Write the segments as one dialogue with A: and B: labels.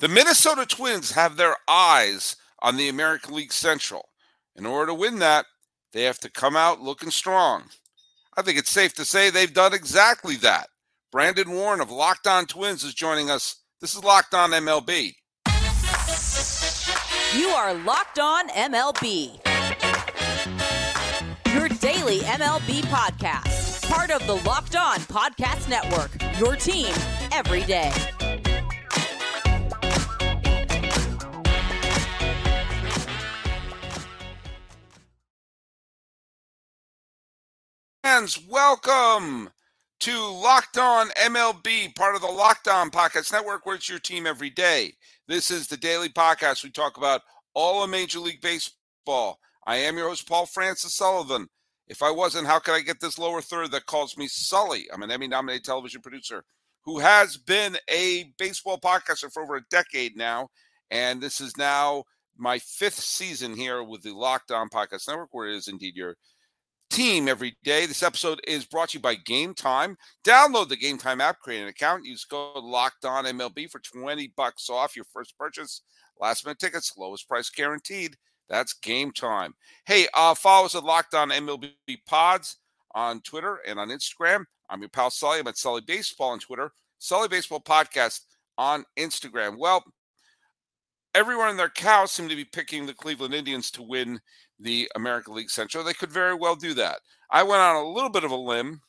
A: The Minnesota Twins have their eyes on the American League Central. In order to win that, they have to come out looking strong. I think it's safe to say they've done exactly that. Brandon Warne of Locked On Twins is joining us. This is Locked On MLB.
B: You are Locked On MLB. Your daily MLB podcast. Part of the Locked On Podcast Network. Your team every day.
A: Fans, welcome to Locked On MLB, part of the Locked On Podcast Network, where it's your team every day. This is the daily podcast. We talk about all of Major League Baseball. I am your host, Paul Francis Sullivan. If I wasn't, how could I get this lower third that calls me Sully? I'm an Emmy nominated television producer who has been a baseball podcaster for over a decade now. And this is now my fifth season here with the Locked On Podcast Network, where it is indeed your team every day. This episode is brought to you by Game Time. Download the Game Time app, create an account, use code Locked On MLB for 20 bucks off your first purchase. Last minute tickets, lowest price guaranteed. That's Game Time. Hey, uh, follow us at Locked On MLB Pods on Twitter and on Instagram. I'm your pal Sully. I'm at Sully Baseball on Twitter, Sully Baseball Podcast on Instagram. Well, everyone and their cows seem to be picking the Cleveland Indians to win the American League Central. They could very well do that. I went on a little bit of a limb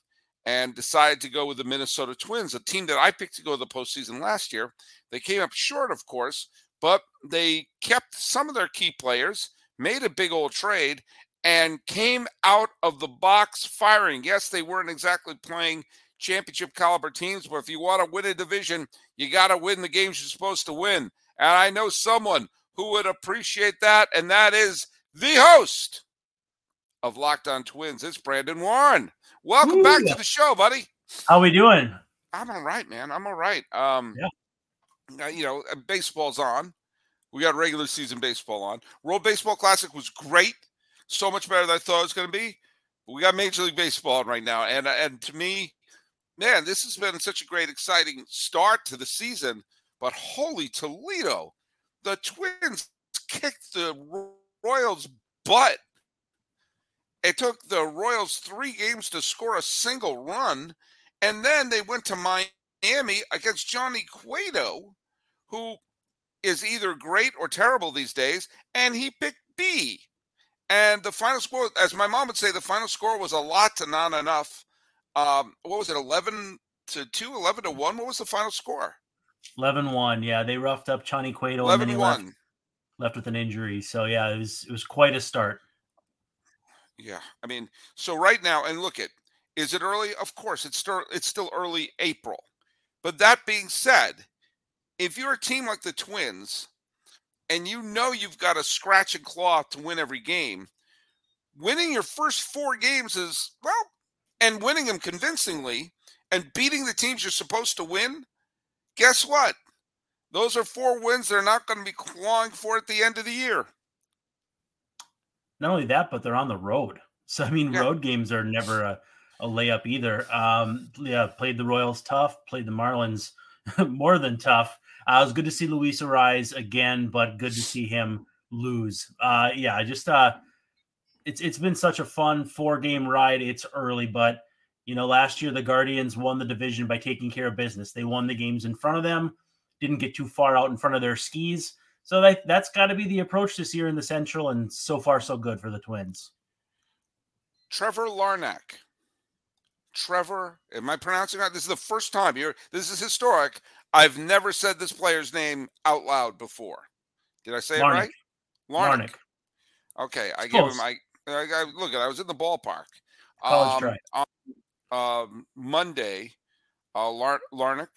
A: and decided to go with the Minnesota Twins, a team that I picked to go to the postseason last year. They came up short, of course, but they kept some of their key players, made a big old trade, and came out of the box firing. Yes, they weren't exactly playing championship caliber teams, but if you want to win a division, you got to win the games you're supposed to win. And I know someone who would appreciate that, and that is the host of Locked On Twins. It's Brandon Warne. Welcome Ooh. back to the show, buddy.
C: How we doing?
A: I'm all right, man. I'm all right. Um, yeah. You know, uh, baseball's on. We got regular season baseball on. World Baseball Classic was great. So much better than I thought it was going to be. But we got Major League Baseball on right now, and uh, and to me, man, this has been such a great, exciting start to the season. But holy Toledo, the Twins kicked the Royals' butt. It took the Royals three games to score a single run, and then they went to Miami against Johnny Cueto, who is either great or terrible these days, and he picked B. And the final score, as my mom would say, the final score was a lot to not enough. Um, what was it, 11 to 2, 11 to 1? What was the final score?
C: 11 1. Yeah, they roughed up Johnny Cueto 11 and then he 1. Left, with an injury. So, yeah, it was, it was quite a start.
A: Yeah. I mean, so right now, and look at, is it early? Of course, it's still, it's still early April. But that being said, if you're a team like the Twins and you know you've got a scratch and claw to win every game, winning your first four games is, well, and winning them convincingly and beating the teams you're supposed to win, guess what? Those are four wins they're not going to be clawing for at the end of the year.
C: Not only that, but they're on the road. So, I mean, yeah. road games are never a, a layup either. Um, yeah, played the Royals tough, played the Marlins more than tough. Uh, it was good to see Luis Arraez again, but good to see him lose. Uh, yeah, I just uh, it's it's been such a fun four game ride. It's early, but you know, last year the Guardians won the division by taking care of business. They won the games in front of them, didn't get too far out in front of their skis. So that that's got to be the approach this year in the Central, and so far so good for the Twins.
A: Trevor Larnach. Trevor, am I pronouncing that? This is the first time you're. This is historic. I've never said this player's name out loud before. Did I say Larnach. it right?
C: Larnach. Larnach.
A: Okay, I gave him. I, I, I look at. I was in the ballpark.
C: Um,
A: on um, Monday, uh, Lar- Larnach.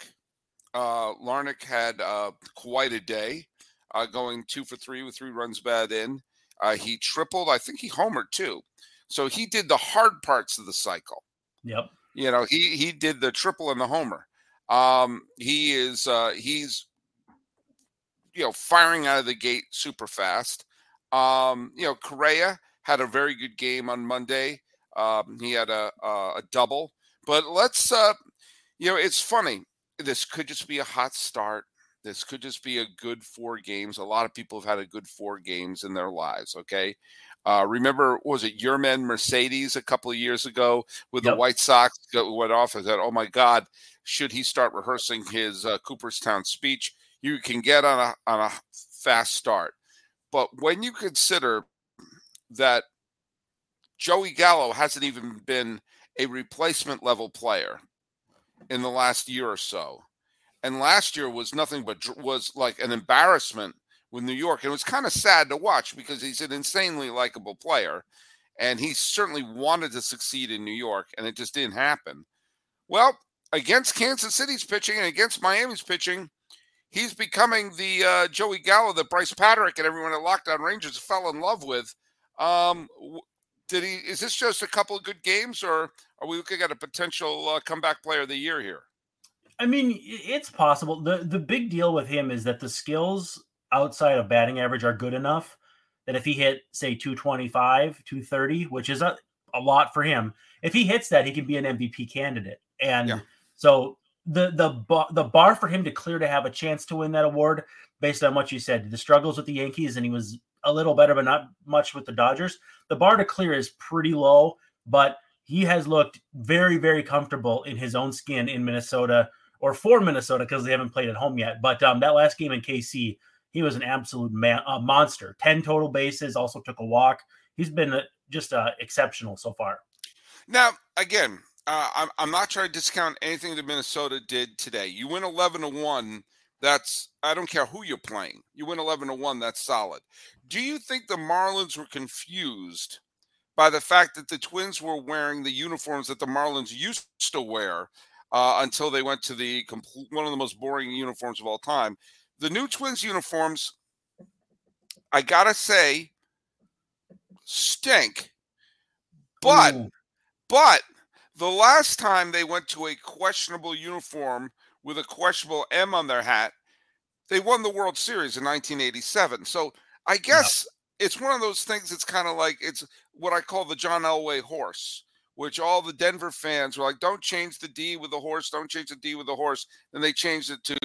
A: Uh, Larnach had uh, quite a day, uh, going two for three with three runs bad in. Uh, he tripled. I think he homered too. So he did the hard parts of the cycle.
C: Yep.
A: You know, he he did the triple and the homer. Um, he is uh, he's you know firing out of the gate super fast. Um, you know, Correa had a very good game on Monday. Um, he had a, a, a double. But let's uh, you know, it's funny. This could just be a hot start. This could just be a good four games. A lot of people have had a good four games in their lives. Okay. Uh, remember, was it Yermin Mercedes a couple of years ago with yep. the White Sox went off and said, "Oh my God, should he start rehearsing his uh, Cooperstown speech? You can get on a on a fast start." But when you consider that Joey Gallo hasn't even been a replacement level player in the last year or so, and last year was nothing but was like an embarrassment with New York. And it was kind of sad to watch because he's an insanely likable player and he certainly wanted to succeed in New York and it just didn't happen. Well, against Kansas City's pitching and against Miami's pitching, he's becoming the uh, Joey Gallo that Bryce Patrick and everyone at Locked On Rangers fell in love with. Um, did he? Is this just a couple of good games, or are we looking at a potential uh, comeback player of the year here?
C: I mean, it's possible. the The big deal with him is that the skills outside of batting average are good enough that if he hit say 225, 230, which is a, a lot for him, if he hits that, he can be an MVP candidate. And yeah. so the the the bar for him to clear to have a chance to win that award, based on what you said, the struggles with the Yankees, and he was a little better, but not much with the Dodgers. The bar to clear is pretty low, but he has looked very, very comfortable in his own skin in Minnesota or for Minnesota because they haven't played at home yet. But um, that last game in KC, he was an absolute man, uh, monster. Ten total bases, also took a walk. He's been uh, just uh, exceptional so far.
A: Now, again, uh, I'm, I'm not trying to discount anything that Minnesota did today. You win 11 to one. That's I don't care who you're playing. You win 11 to one. That's solid. Do you think the Marlins were confused by the fact that the Twins were wearing the uniforms that the Marlins used to wear? uh, until they went to the complete, one of the most boring uniforms of all time. The new Twins uniforms, I gotta say, stink. But, Ooh. but the last time they went to a questionable uniform with a questionable M on their hat, they won the World Series in 1987. So I guess yeah. it's one of those things. It's kind of like it's what I call the John Elway horse which all the Denver fans were like, don't change the D with the horse, don't change the D with the horse. Then they changed it to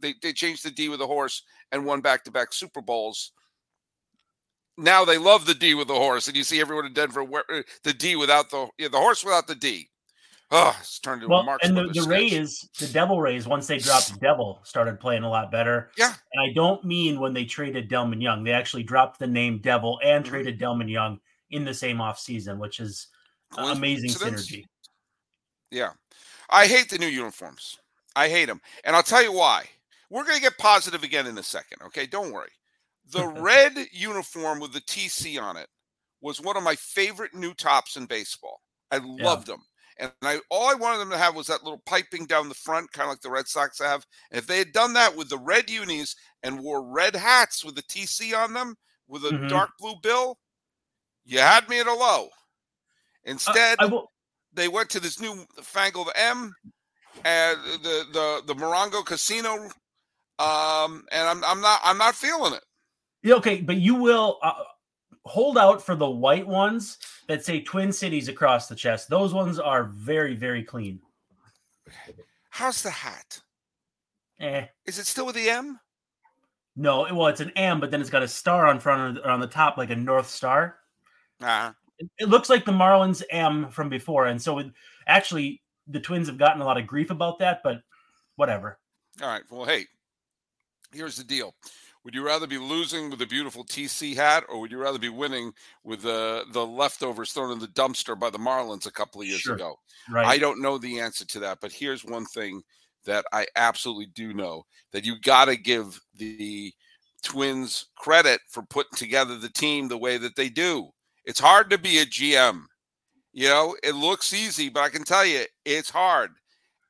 A: they, they changed the D with the horse and won back to back Super Bowls. Now they love the D with the horse, and you see everyone in Denver wear uh, the D without the yeah, the horse without the D. Oh, it's turned into
C: well, a and the, the Rays, the Devil Rays, once they dropped Devil, started playing a lot better.
A: Yeah,
C: and I don't mean when they traded Delmon Young, they actually dropped the name Devil and mm-hmm. traded Delmon Young in the same off season, which is amazing synergy.
A: Yeah. I hate the new uniforms. I hate them. And I'll tell you why. We're going to get positive again in a second. Okay. Don't worry. The red uniform with the TC on it was one of my favorite new tops in baseball. I yeah. loved them. And I all I wanted them to have was that little piping down the front, kind of like the Red Sox have. And if they had done that with the red unis and wore red hats with the TC on them with a mm-hmm. dark blue bill, you had me at a low. Instead, uh, they went to this new fangled M and the the the Morongo Casino, um, and I'm I'm not I'm not feeling it.
C: Yeah, okay, but you will uh, hold out for the white ones that say Twin Cities across the chest. Those ones are very very clean.
A: How's the hat?
C: Eh.
A: Is it still with the M?
C: No, well, it's an M, but then it's got a star on front or on the top, like a North Star.
A: Uh-huh
C: it looks like the Marlins M from before, and so it, actually the Twins have gotten a lot of grief about that, but whatever.
A: All right. Well, hey, here's the deal. Would you rather be losing with a beautiful TC hat, or would you rather be winning with the the leftovers thrown in the dumpster by the Marlins a couple of years sure. ago? Right. I don't know the answer to that, but here's one thing that I absolutely do know: that you got to give the Twins credit for putting together the team the way that they do. It's hard to be a GM. You know, it looks easy, but I can tell you it's hard.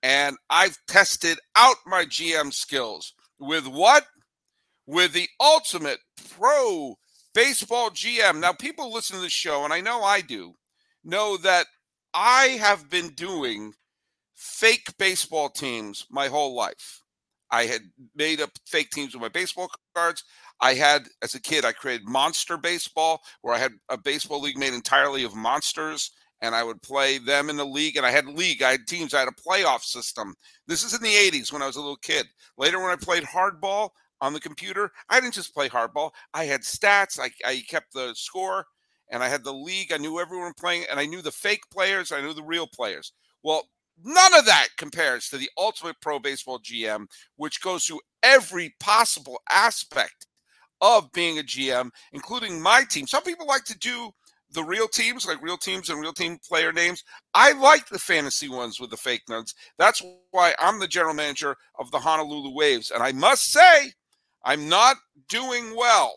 A: And I've tested out my GM skills with what? With the ultimate pro baseball GM. Now, people listen to the show, and I know I do, know that I have been doing fake baseball teams my whole life. I had made up fake teams with my baseball cards. I had, as a kid, I created Monster Baseball, where I had a baseball league made entirely of monsters and I would play them in the league. And I had league, I had teams, I had a playoff system. This is in the 80s when I was a little kid. Later, when I played hardball on the computer, I didn't just play hardball. I had stats, I, I kept the score, and I had the league. I knew everyone playing, and I knew the fake players, I knew the real players. Well, none of that compares to the Ultimate Pro Baseball GM, which goes through every possible aspect of being a GM, including my team. Some people like to do the real teams, like real teams and real team player names. I like the fantasy ones with the fake notes. That's why I'm the general manager of the Honolulu Waves. And I must say, I'm not doing well.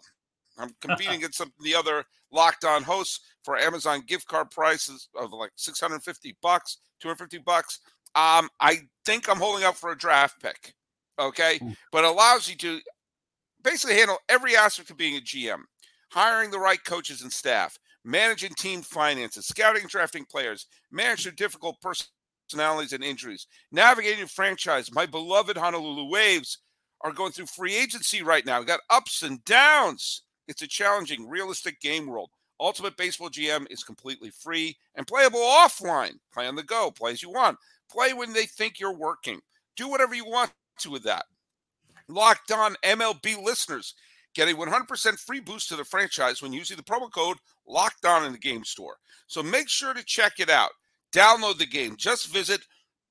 A: I'm competing against some of the other locked on hosts for Amazon gift card prices of like 650 bucks, 250 bucks. Um, I think I'm holding up for a draft pick. Okay. Ooh. But allows you to basically handle every aspect of being a GM, hiring the right coaches and staff, managing team finances, scouting and drafting players, managing difficult personalities and injuries, navigating franchise. My beloved Honolulu Waves are going through free agency right now. We got ups and downs. It's a challenging, realistic game world. Ultimate Baseball GM is completely free and playable offline. Play on the go, play as you want. Play when they think you're working. Do whatever you want to with that. Locked on MLB listeners get a 100% free boost to the franchise when using the promo code Locked On in the game store. So make sure to check it out. Download the game. Just visit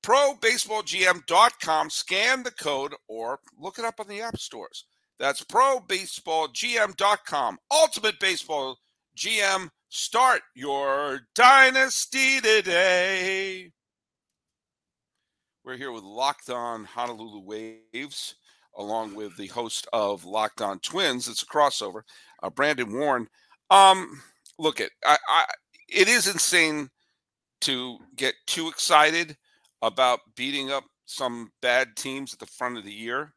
A: probaseballgm.com, scan the code, or look it up on the app stores. That's probaseballgm.com. Ultimate Baseball GM, start your dynasty today. We're here with Locked On Honolulu Waves, along with the host of Locked On Twins. It's a crossover, uh, Brandon Warne. Um, look at I, I it is insane to get too excited about beating up some bad teams at the front of the year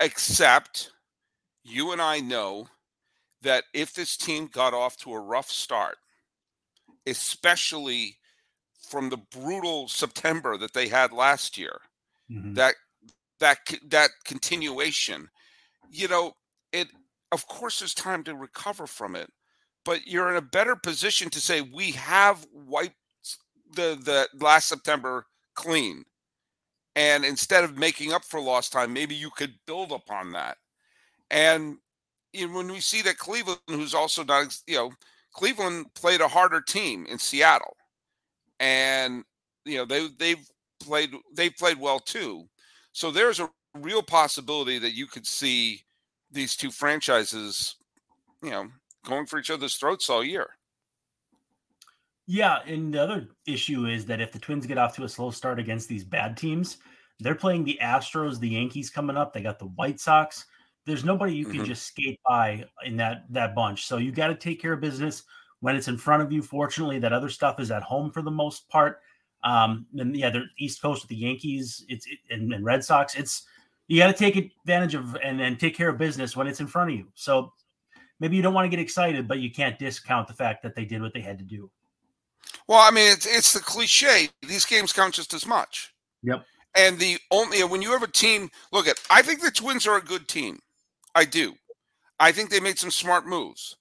A: except you and I know that if this team got off to a rough start especially from the brutal September that they had last year mm-hmm. that that that continuation you know it of course there's time to recover from it but you're in a better position to say we have wiped the the last September clean. And instead of making up for lost time, maybe you could build upon that. And you know, when we see that Cleveland, who's also not, you know, Cleveland played a harder team in Seattle, and you know they they've played they played well too. So there's a real possibility that you could see these two franchises, you know, going for each other's throats all year.
C: Yeah, and the other issue is that if the Twins get off to a slow start against these bad teams, they're playing the Astros, the Yankees coming up. They got the White Sox. There's nobody you can mm-hmm. just skate by in that that bunch. So you got to take care of business when it's in front of you. Fortunately, that other stuff is at home for the most part. Um, and yeah, the East Coast with the Yankees, it's it, and, and Red Sox. It's you got to take advantage of and, and take care of business when it's in front of you. So maybe you don't want to get excited, but you can't discount the fact that they did what they had to do.
A: Well, I mean, it's it's the cliche. These games count just as much.
C: Yep.
A: And the only when you have a team, look at. I think the Twins are a good team. I do. I think they made some smart moves.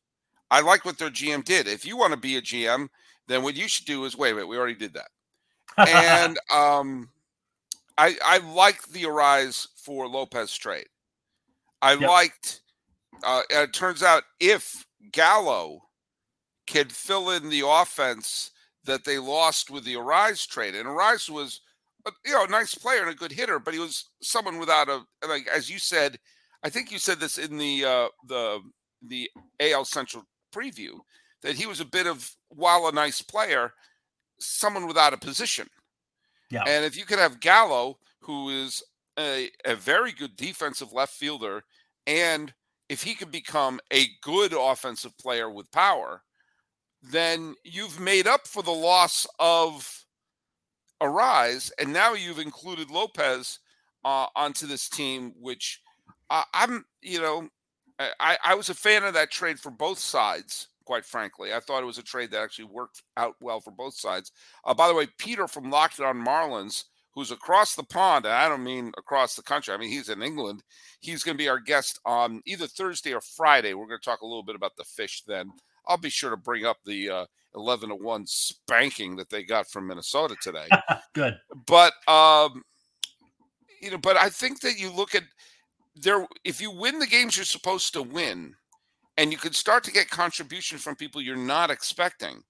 A: I like what their GM did. If you want to be a GM, then what you should do is wait a minute. We already did that. and um, I I like the Arraez for Lopez trade. I yep. liked uh, it turns out if Gallo can fill in the offense that they lost with the Arraez trade, and Arraez was, a, you know, a nice player and a good hitter, but he was someone without a like as you said. I think you said this in the uh, the the AL Central preview that he was a bit of while a nice player, someone without a position. Yeah. And if you could have Gallo, who is a, a very good defensive left fielder and if he could become a good offensive player with power, then you've made up for the loss of Arraez, and now you've included Lopez uh, onto this team, which uh, I'm, you know, I, I was a fan of that trade for both sides. Quite frankly, I thought it was a trade that actually worked out well for both sides. Uh, by the way, Peter from Locked On Marlins who's across the pond, and I don't mean across the country. I mean he's in England. He's going to be our guest on either Thursday or Friday. We're going to talk a little bit about the fish then. I'll be sure to bring up the uh, 11 to 1 spanking that they got from Minnesota today.
C: Good.
A: But um you know, but I think that you look at there if you win the games you're supposed to win and you can start to get contribution from people you're not expecting.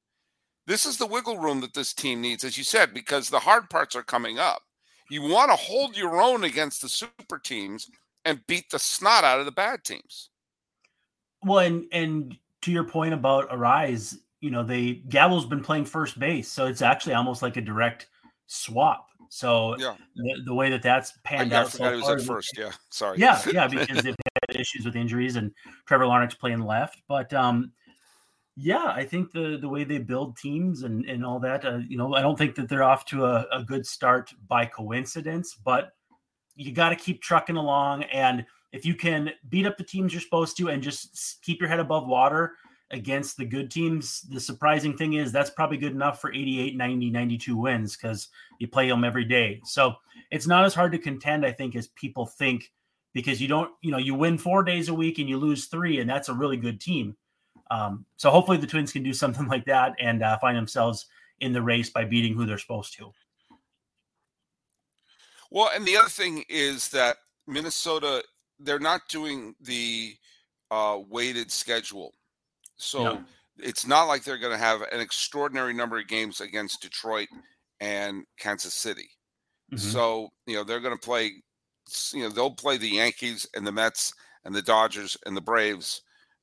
A: This is the wiggle room that this team needs as you said because the hard parts are coming up. You want to hold your own against the super teams and beat the snot out of the bad teams.
C: Well, and and to your point about Arraez, you know, they Gallo's been playing first base, so it's actually almost like a direct swap. So
A: yeah.
C: the, the way that that's panned
A: I,
C: out,
A: I forgot so was at first. Yeah, sorry.
C: Yeah, yeah, because they've had issues with injuries, and Trevor Larnach's playing left. But um, yeah, I think the the way they build teams and and all that, uh, you know, I don't think that they're off to a, a good start by coincidence, but you got to keep trucking along and if you can beat up the teams you're supposed to and just keep your head above water against the good teams, the surprising thing is that's probably good enough for 88, 90, 92 wins because you play them every day. So it's not as hard to contend, I think, as people think because you don't, you know, you win four days a week and you lose three, and that's a really good team. Um, so hopefully the Twins can do something like that and uh, find themselves in the race by beating who they're supposed to.
A: Well, and the other thing is that Minnesota they're not doing the uh, weighted schedule, so no. it's not like they're going to have an extraordinary number of games against Detroit and Kansas City. Mm-hmm. So you know they're going to play. You know they'll play the Yankees and the Mets and the Dodgers and the Braves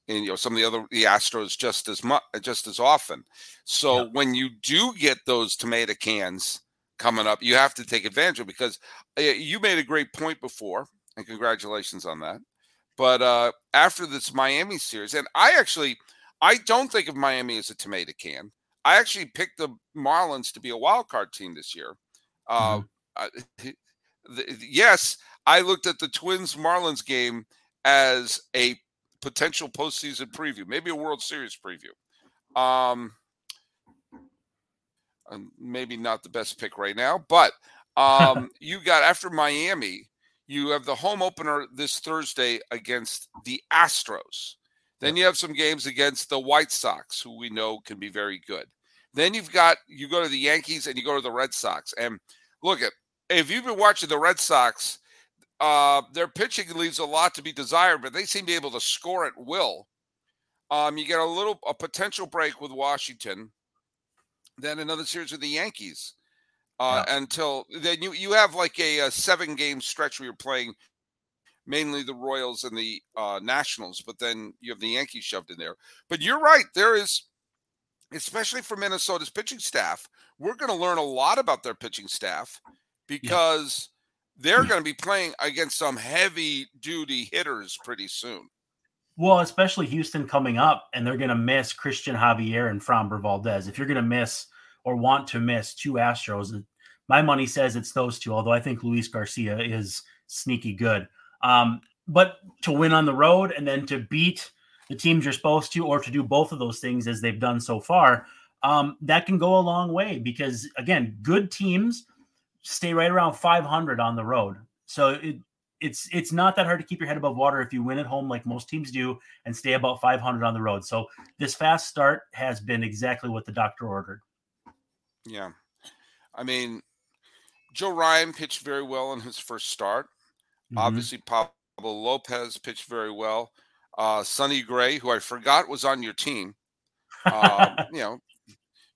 A: and you know some of the other the Astros just as much just as often. So yeah. when you do get those tomato cans coming up, you have to take advantage of because uh, you made a great point before and congratulations on that. But uh, after this Miami series, and I actually, I don't think of Miami as a tomato can. I actually picked the Marlins to be a wild card team this year. Uh, mm-hmm. yes, I looked at the Twins Marlins game as a potential postseason preview, maybe a World Series preview. Um, maybe not the best pick right now, but um, you got after Miami, you have the home opener this Thursday against the Astros. Then you have some games against the White Sox, who we know can be very good. Then you've got you go to the Yankees and you go to the Red Sox. And look at if you've been watching the Red Sox, uh, their pitching leaves a lot to be desired, but they seem to be able to score at will. Um, you get a little a potential break with Washington, then another series with the Yankees uh, yeah. until then you you have like a, a, seven game stretch where you're playing mainly the Royals and the uh, Nationals, but then you have the Yankees shoved in there. But you're right, there is, especially for Minnesota's pitching staff, we're going to learn a lot about their pitching staff because yeah. they're going to be playing against some heavy duty hitters pretty soon.
C: Well, especially Houston coming up, and they're going to miss Christian Javier and Framber Valdez. If you're going to miss or want to miss two Astros. My money says it's those two, although I think Luis Garcia is sneaky good. Um, but to win on the road and then to beat the teams you're supposed to, or to do both of those things as they've done so far, um, that can go a long way because, again, good teams stay right around 500 on the road. So it, it's it's not that hard to keep your head above water if you win at home like most teams do and stay about 500 on the road. So this fast start has been exactly what the doctor ordered.
A: Yeah. I mean, Joe Ryan pitched very well in his first start. Mm-hmm. Obviously, Pablo Lopez pitched very well. Uh, Sonny Gray, who I forgot was on your team, uh, you know,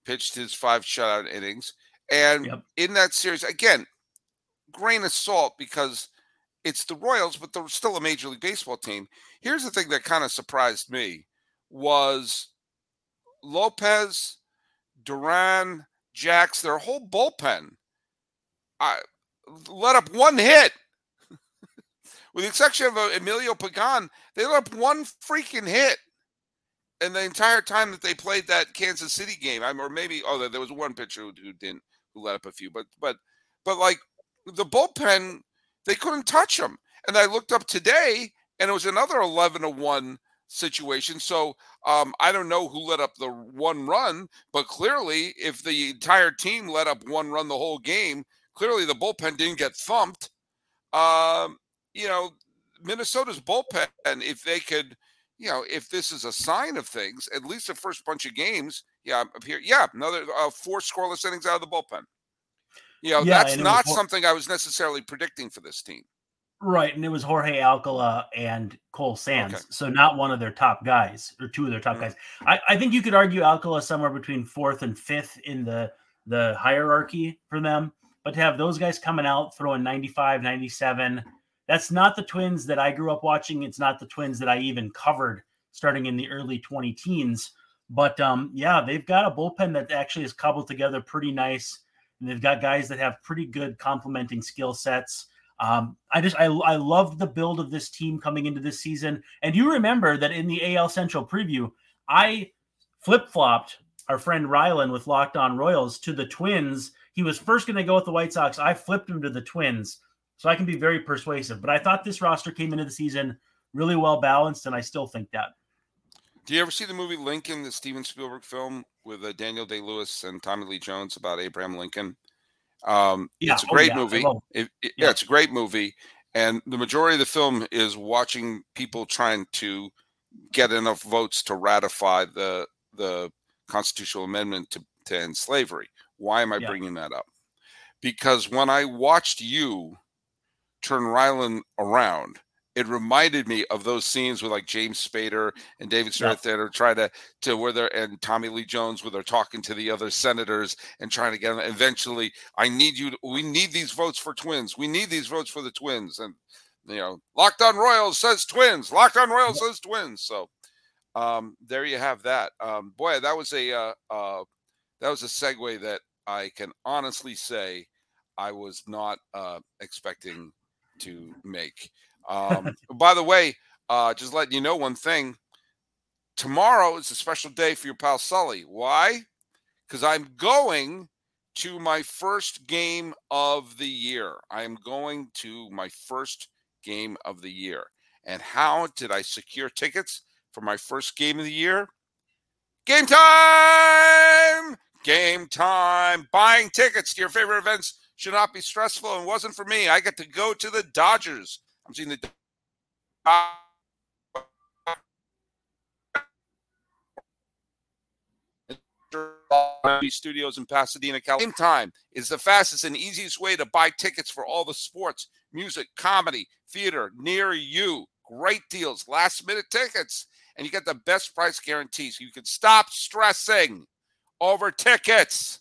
A: pitched his five shutout innings. And yep. in that series, again, grain of salt because it's the Royals, but they're still a Major League Baseball team. Here's the thing that kind of surprised me was Lopez, Duran, Jax, their whole bullpen, I let up one hit. With the exception of uh, Emilio Pagan, they let up one freaking hit. And the entire time that they played that Kansas City game, I'm, or maybe oh, there was one pitcher who, who didn't who let up a few, but but but like the bullpen, they couldn't touch them. And I looked up today, and it was another eleven to one situation. So um, I don't know who let up the one run, but clearly, if the entire team let up one run the whole game, clearly the bullpen didn't get thumped. Um, you know, Minnesota's bullpen, if they could, you know, if this is a sign of things, at least the first bunch of games, yeah, up here, yeah, another uh, four scoreless innings out of the bullpen. You know, yeah, that's not was, something I was necessarily predicting for this team.
C: Right, and it was Jorge Alcala and Cole Sands, okay. so not one of their top guys or two of their top mm-hmm. guys. I, I think you could argue Alcala somewhere between fourth and fifth in the the hierarchy for them, but to have those guys coming out throwing 95, 97, that's not the Twins that I grew up watching. It's not the Twins that I even covered starting in the early 20 teens. But um, yeah, they've got a bullpen that actually is cobbled together pretty nice. And they've got guys that have pretty good complementing skill sets. Um, I just I, I loved the build of this team coming into this season. And you remember that in the AL Central preview, I flip flopped our friend Rylan with Locked On Royals to the Twins. He was first going to go with the White Sox. I flipped him to the Twins, so I can be very persuasive. But I thought this roster came into the season really well balanced, and I still think that.
A: Do you ever see the movie Lincoln, the Steven Spielberg film with uh, Daniel Day Lewis and Tommy Lee Jones about Abraham Lincoln? Um, yeah. It's a oh, great oh, yeah. movie. It, it, yeah. yeah, it's a great movie. And the majority of the film is watching people trying to get enough votes to ratify the the constitutional amendment to, to end slavery. Why am I yeah. bringing that up? Because when I watched you turn Rylan around, it reminded me of those scenes with like James Spader and David Strathairn yeah. trying to to where they're and Tommy Lee Jones where they're talking to the other senators and trying to get them. Eventually, I need you. To, we need these votes for Twins. We need these votes for the Twins. And you know, Locked On Royals says Twins. Locked On Royals says Twins. So um, there you have that. Um, boy, that was a uh, uh, that was a segue that I can honestly say I was not uh, expecting to make. Um, by the way, uh, just letting you know one thing. Tomorrow is a special day for your pal Sully. Why? Because I'm going to my first game of the year. I am going to my first game of the year. And how did I secure tickets for my first game of the year? Game time! Game time! Buying tickets to your favorite events should not be stressful and wasn't for me. I get to go to the Dodgers I'm seeing the studios in Pasadena, California. Game time is the fastest and easiest way to buy tickets for all the sports, music, comedy, theater near you. Great deals, last minute tickets, and you get the best price guarantees. you can stop stressing over tickets.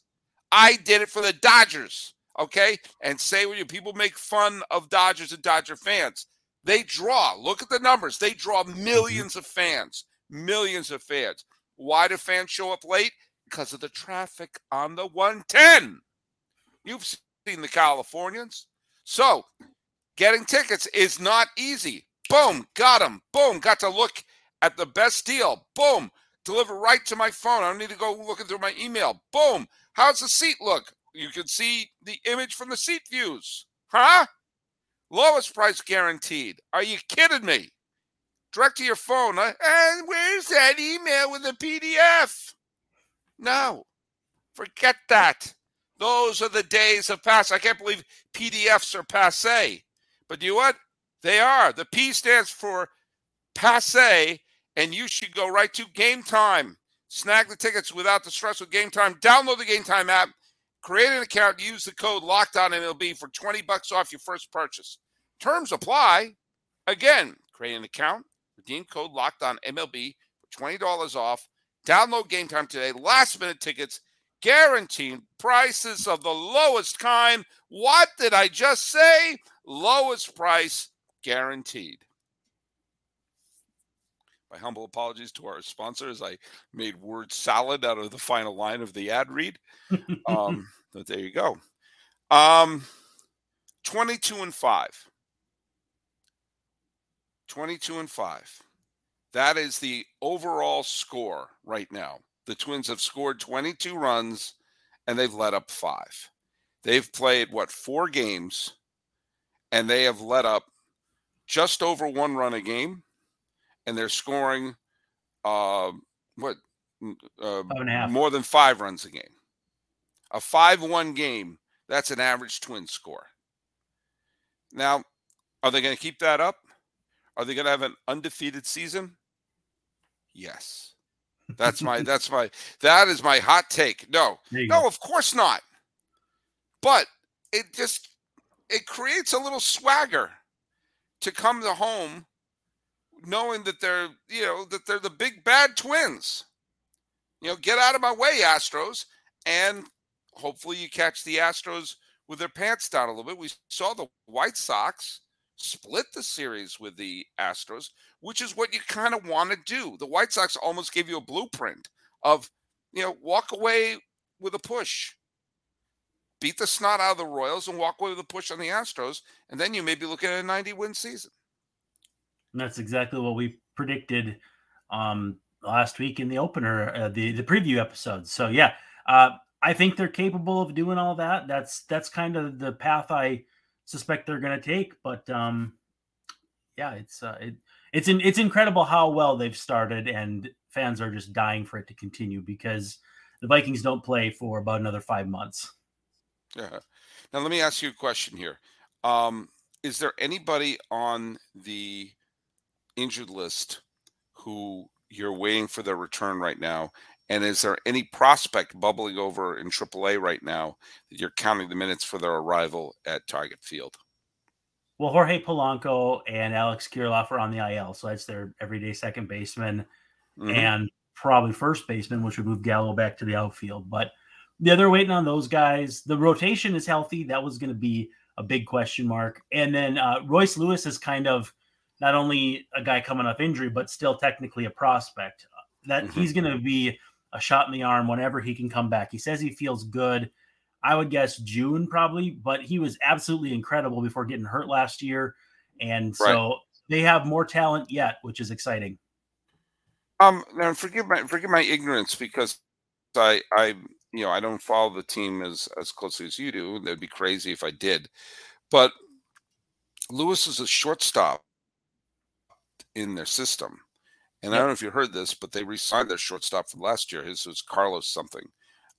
A: I did it for the Dodgers okay? And say when you people make fun of Dodgers and Dodger fans, they draw. Look at the numbers. They draw mm-hmm. millions of fans, millions of fans. Why do fans show up late? Because of the traffic on the 110. You've seen the Californians. So, getting tickets is not easy. Boom, got them. Boom, got to look at the best deal. Boom, deliver right to my phone. I don't need to go looking through my email. Boom, how's the seat look? You can see the image from the seat views. Huh? Lowest price guaranteed. Are you kidding me? Direct to your phone. Huh? And where's that email with the PDF? No. Forget that. Those are the days of past. I can't believe PDFs are passe. But do you know what? They are. The P stands for passe, and you should go right to Game Time. Snag the tickets without the stress with Game Time. Download the Game Time app Create an account, use the code LOCKEDON MLB for 20 bucks off your first purchase. Terms apply. Again, create an account, redeem code LOCKEDON MLB for $20 off. Download game time today. Last minute tickets, guaranteed prices of the lowest kind. What did I just say? Lowest price guaranteed. My humble apologies to our sponsors. I made word salad out of the final line of the ad read. Um, but there you go. Um, 22 and 5. 22 and 5. That is the overall score right now. The Twins have scored 22 runs and they've let up five. They've played, what, four games, and they have let up just over one run a game and they're scoring uh, what uh, more than five runs a game. A five-one game. That's an average twin score. Now, are they going to keep that up? Are they going to have an undefeated season? Yes. That's my that's my that is my hot take. No. No, go. of course not. But it just it creates a little swagger to come to home knowing that they're, you know, that they're the big bad twins. You know, get out of my way, Astros. And hopefully you catch the Astros with their pants down a little bit. We saw the White Sox split the series with the Astros, which is what you kind of want to do. The White Sox almost gave you a blueprint of, you know, walk away with a push. Beat the snot out of the Royals and walk away with a push on the Astros, and then you may be looking at a 90 win season.
C: And that's exactly what we predicted um, last week in the opener, uh, the the preview episode. So yeah, uh, I think they're capable of doing all that. That's that's kind of the path I suspect they're going to take. But um, yeah, it's uh, it, it's in, it's incredible how well they've started, and fans are just dying for it to continue because the Vikings don't play for about another five months.
A: Yeah. Now let me ask you a question here. Um, is there anybody on the injured list who you're waiting for their return right now? And is there any prospect bubbling over in AAA right now that you're counting the minutes for their arrival at Target Field?
C: Well, Jorge Polanco and Alex Kirilloff are on the IL, so that's their everyday second baseman mm-hmm. and probably first baseman, which would move Gallo back to the outfield. But yeah, they're waiting on those guys. The rotation is healthy. That was going to be a big question mark. And then uh, Royce Lewis is kind of not only a guy coming off injury, but still technically a prospect. That mm-hmm. he's going to be a shot in the arm whenever he can come back. He says he feels good. I would guess June probably, but he was absolutely incredible before getting hurt last year. And so right. they have more talent yet, which is exciting.
A: Um, now forgive my forgive my ignorance because I I you know I don't follow the team as as closely as you do. That'd be crazy if I did. But Lewis is a shortstop in their system. And yep. I don't know if you heard this, but they re-signed their shortstop from last year. His was Carlos something.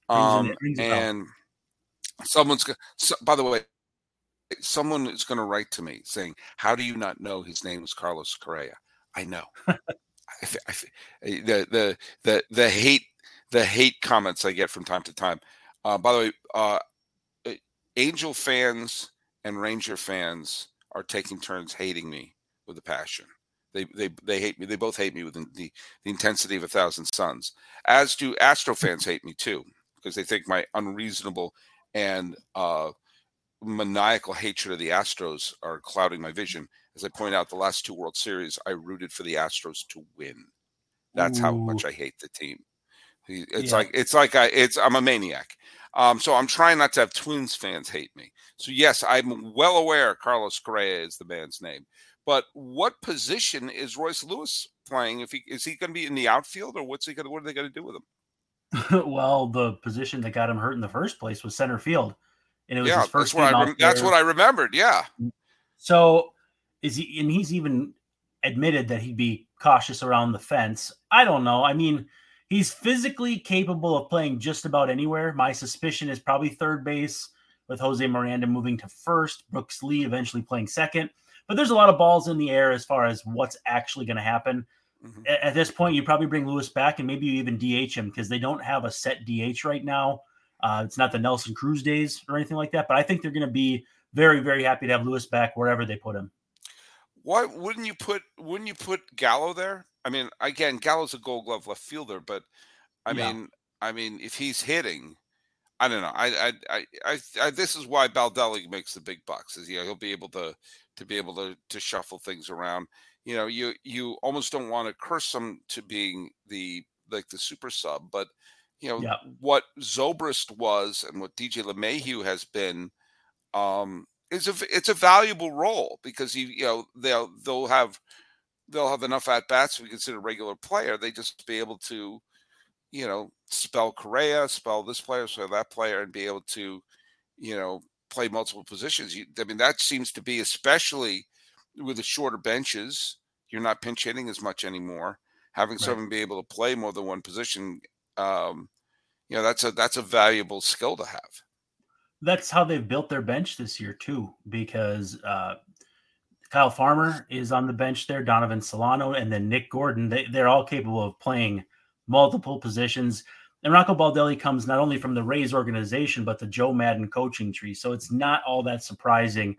A: Um, and someone's so, by the way, someone is going to write to me saying, "How do you not know his name was Carlos Correa?" I know. I, I, the the the the hate the hate comments I get from time to time. Uh, by the way, uh, eh, Angel fans and Ranger fans are taking turns hating me with a passion. They they they hate me. They both hate me with the, the, intensity of a thousand suns. As do Astro fans hate me too because they think my unreasonable and uh, maniacal hatred of the Astros are clouding my vision. As I point out, the last two World Series, I rooted for the Astros to win. That's Ooh. how much I hate the team. It's yeah. like it's like I it's I'm a maniac. Um, so I'm trying not to have Twins fans hate me. So yes, I'm well aware Carlos Correa is the man's name. But what position is Royce Lewis playing? If he is he going to be in the outfield, or what's he going? What are they going to do with
C: him? well, the position that got him hurt in the first place was center field,
A: and it was yeah, his first. That's, what rem- that's what I remembered. Yeah.
C: Mm, so is he? And he's even admitted that he'd be cautious around the fence. I don't know. I mean, he's physically capable of playing just about anywhere. My suspicion is probably third base with Jose Miranda moving to first, Brooks Lee eventually playing second. But there's a lot of balls in the air as far as what's actually going to happen. Mm-hmm. At, at, this point, you probably bring Lewis back and maybe you even DH him because they don't have a set DH right now. Uh, it's not the Nelson Cruz days or anything like that. But I think they're going to be very, very happy to have Lewis back wherever they put him.
A: Why wouldn't you put wouldn't you put Gallo there? I mean, again, Gallo's a Gold Glove left fielder, but I yeah. mean, I mean, if he's hitting, I don't know. I, I, I, I, this is why Baldelli makes the big bucks. Is you know he'll be able to to be able to to shuffle things around. You know, you you almost don't want to curse them to being the like the super sub, but you know what Zobrist was and what DJ LeMahieu has been um, is a it's a valuable role because you you know they'll they'll have they'll have enough at bats to be considered a regular player. They just be able to you know spell Correa, spell this player, spell that player, and be able to you know play multiple positions. You, I mean, that seems to be especially with the shorter benches. You're not pinch hitting as much anymore. Having right. someone be able to play more than one position, um, you know, that's a that's a valuable skill to have.
C: That's how they've built their bench this year too, because uh, Kyle Farmer is on the bench there, Donovan Solano, and then Nick Gordon. They, they're all capable of playing multiple positions. And Rocco Baldelli comes not only from the Rays organization, but the Joe Maddon coaching tree. So it's not all that surprising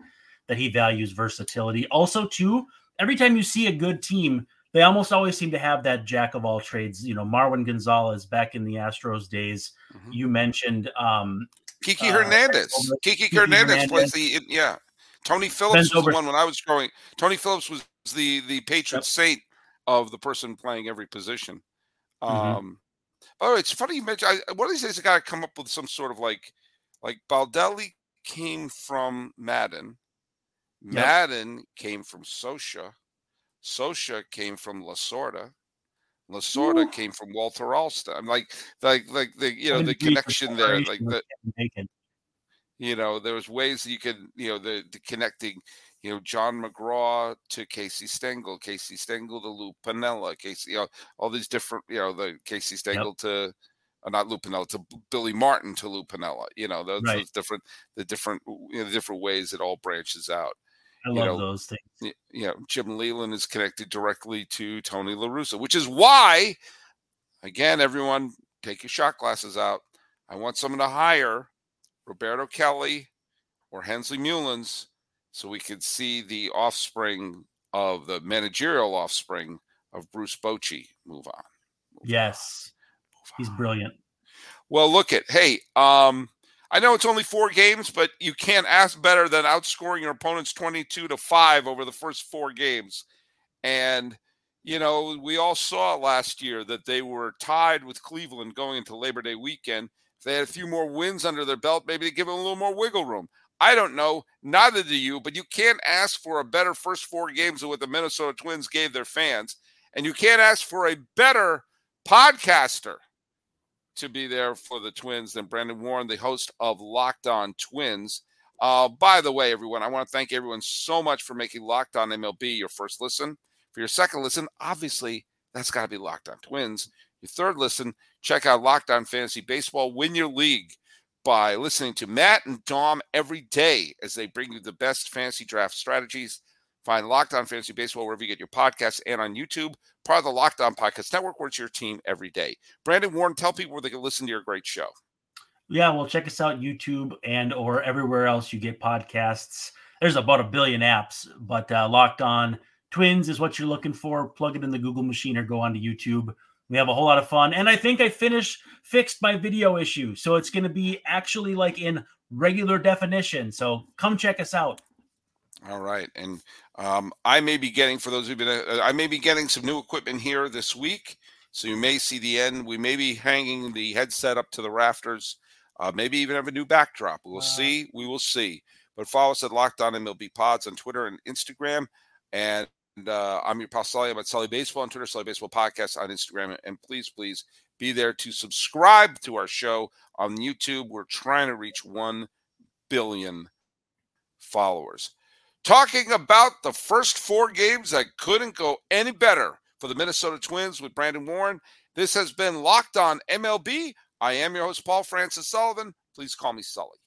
C: that he values versatility. Also, too, every time you see a good team, they almost always seem to have that jack of all trades. You know, Marwin Gonzalez back in the Astros days. Mm-hmm. You mentioned um,
A: Kiki uh, Hernandez. Kiki, Kiki Hernandez, Hernandez plays the yeah. Tony Phillips was the one when I was growing. Tony Phillips was the the patron yep. saint of the person playing every position. Mm-hmm. Oh, it's funny you mentioned. I, one of these days, I got to come up with some sort of like, like Baldelli came from Maddon, Yep. Maddon came from Scioscia, Scioscia came from Lasorda. Lasorda Ooh. came from Walter Alston. Like, like, like the you know the connection there, like the. You know, there was ways that you could, you know, the, the connecting, you know, John McGraw to Casey Stengel, Casey Stengel to Lou Piniella, Casey, you know, all these different, you know, the Casey Stengel yep. to uh, not Lou Piniella to Billy Martin to Lou Piniella. You know, those, right. those different, the different, you know, the different ways it all branches out.
C: I love know, those things.
A: You know, Jim Leyland is connected directly to Tony La Russa, which is why, again, everyone take your shot glasses out. I want someone to hire Roberto Kelly or Hensley Meulens so we could see the offspring of the managerial offspring of Bruce Bochy move on.
C: Move yes. On. He's on. brilliant.
A: Well, look at, hey, um, I know it's only four games, but you can't ask better than outscoring your opponents 22 to 5 over the first four games. And, you know, we all saw last year that they were tied with Cleveland going into Labor Day weekend. If they had a few more wins under their belt, maybe they give them a little more wiggle room. I don't know. Neither do you, but you can't ask for a better first four games than what the Minnesota Twins gave their fans. And you can't ask for a better podcaster to be there for the Twins than Brandon Warne, the host of Locked On Twins. Uh, by the way, everyone, I want to thank everyone so much for making Locked On MLB your first listen. For your second listen, obviously, that's got to be Locked On Twins. Your third listen, check out Locked On Fantasy Baseball. Win your league by listening to Matt and Dom every day as they bring you the best fantasy draft strategies. Find Locked On Fantasy Baseball wherever you get your podcasts and on YouTube part of the Locked On Podcast Network, where it's your team every day. Brandon Warne, tell people where they can listen to your great show.
C: Yeah, well, check us out YouTube and or everywhere else you get podcasts. There's about a billion apps, but uh, Locked On Twins is what you're looking for. Plug it in the Google machine or go onto YouTube. We have a whole lot of fun, and I think I finished fixed my video issue, so it's going to be actually like in regular definition. So come check us out.
A: All right, and um, I may be getting for those who've been, uh, I may be getting some new equipment here this week, so you may see the end. We may be hanging the headset up to the rafters, uh, maybe even have a new backdrop. We will wow. see. We will see. But follow us at Locked On MLB Pods on Twitter and Instagram, and uh, I'm your pal Sully. I'm at Sully Baseball on Twitter, Sully Baseball Podcast on Instagram, and please, please be there to subscribe to our show on YouTube. We're trying to reach one billion followers talking about the first four games that couldn't go any better for the Minnesota Twins with Brandon Warne. This has been Locked On MLB. I am your host, Paul Francis Sullivan. Please call me Sully.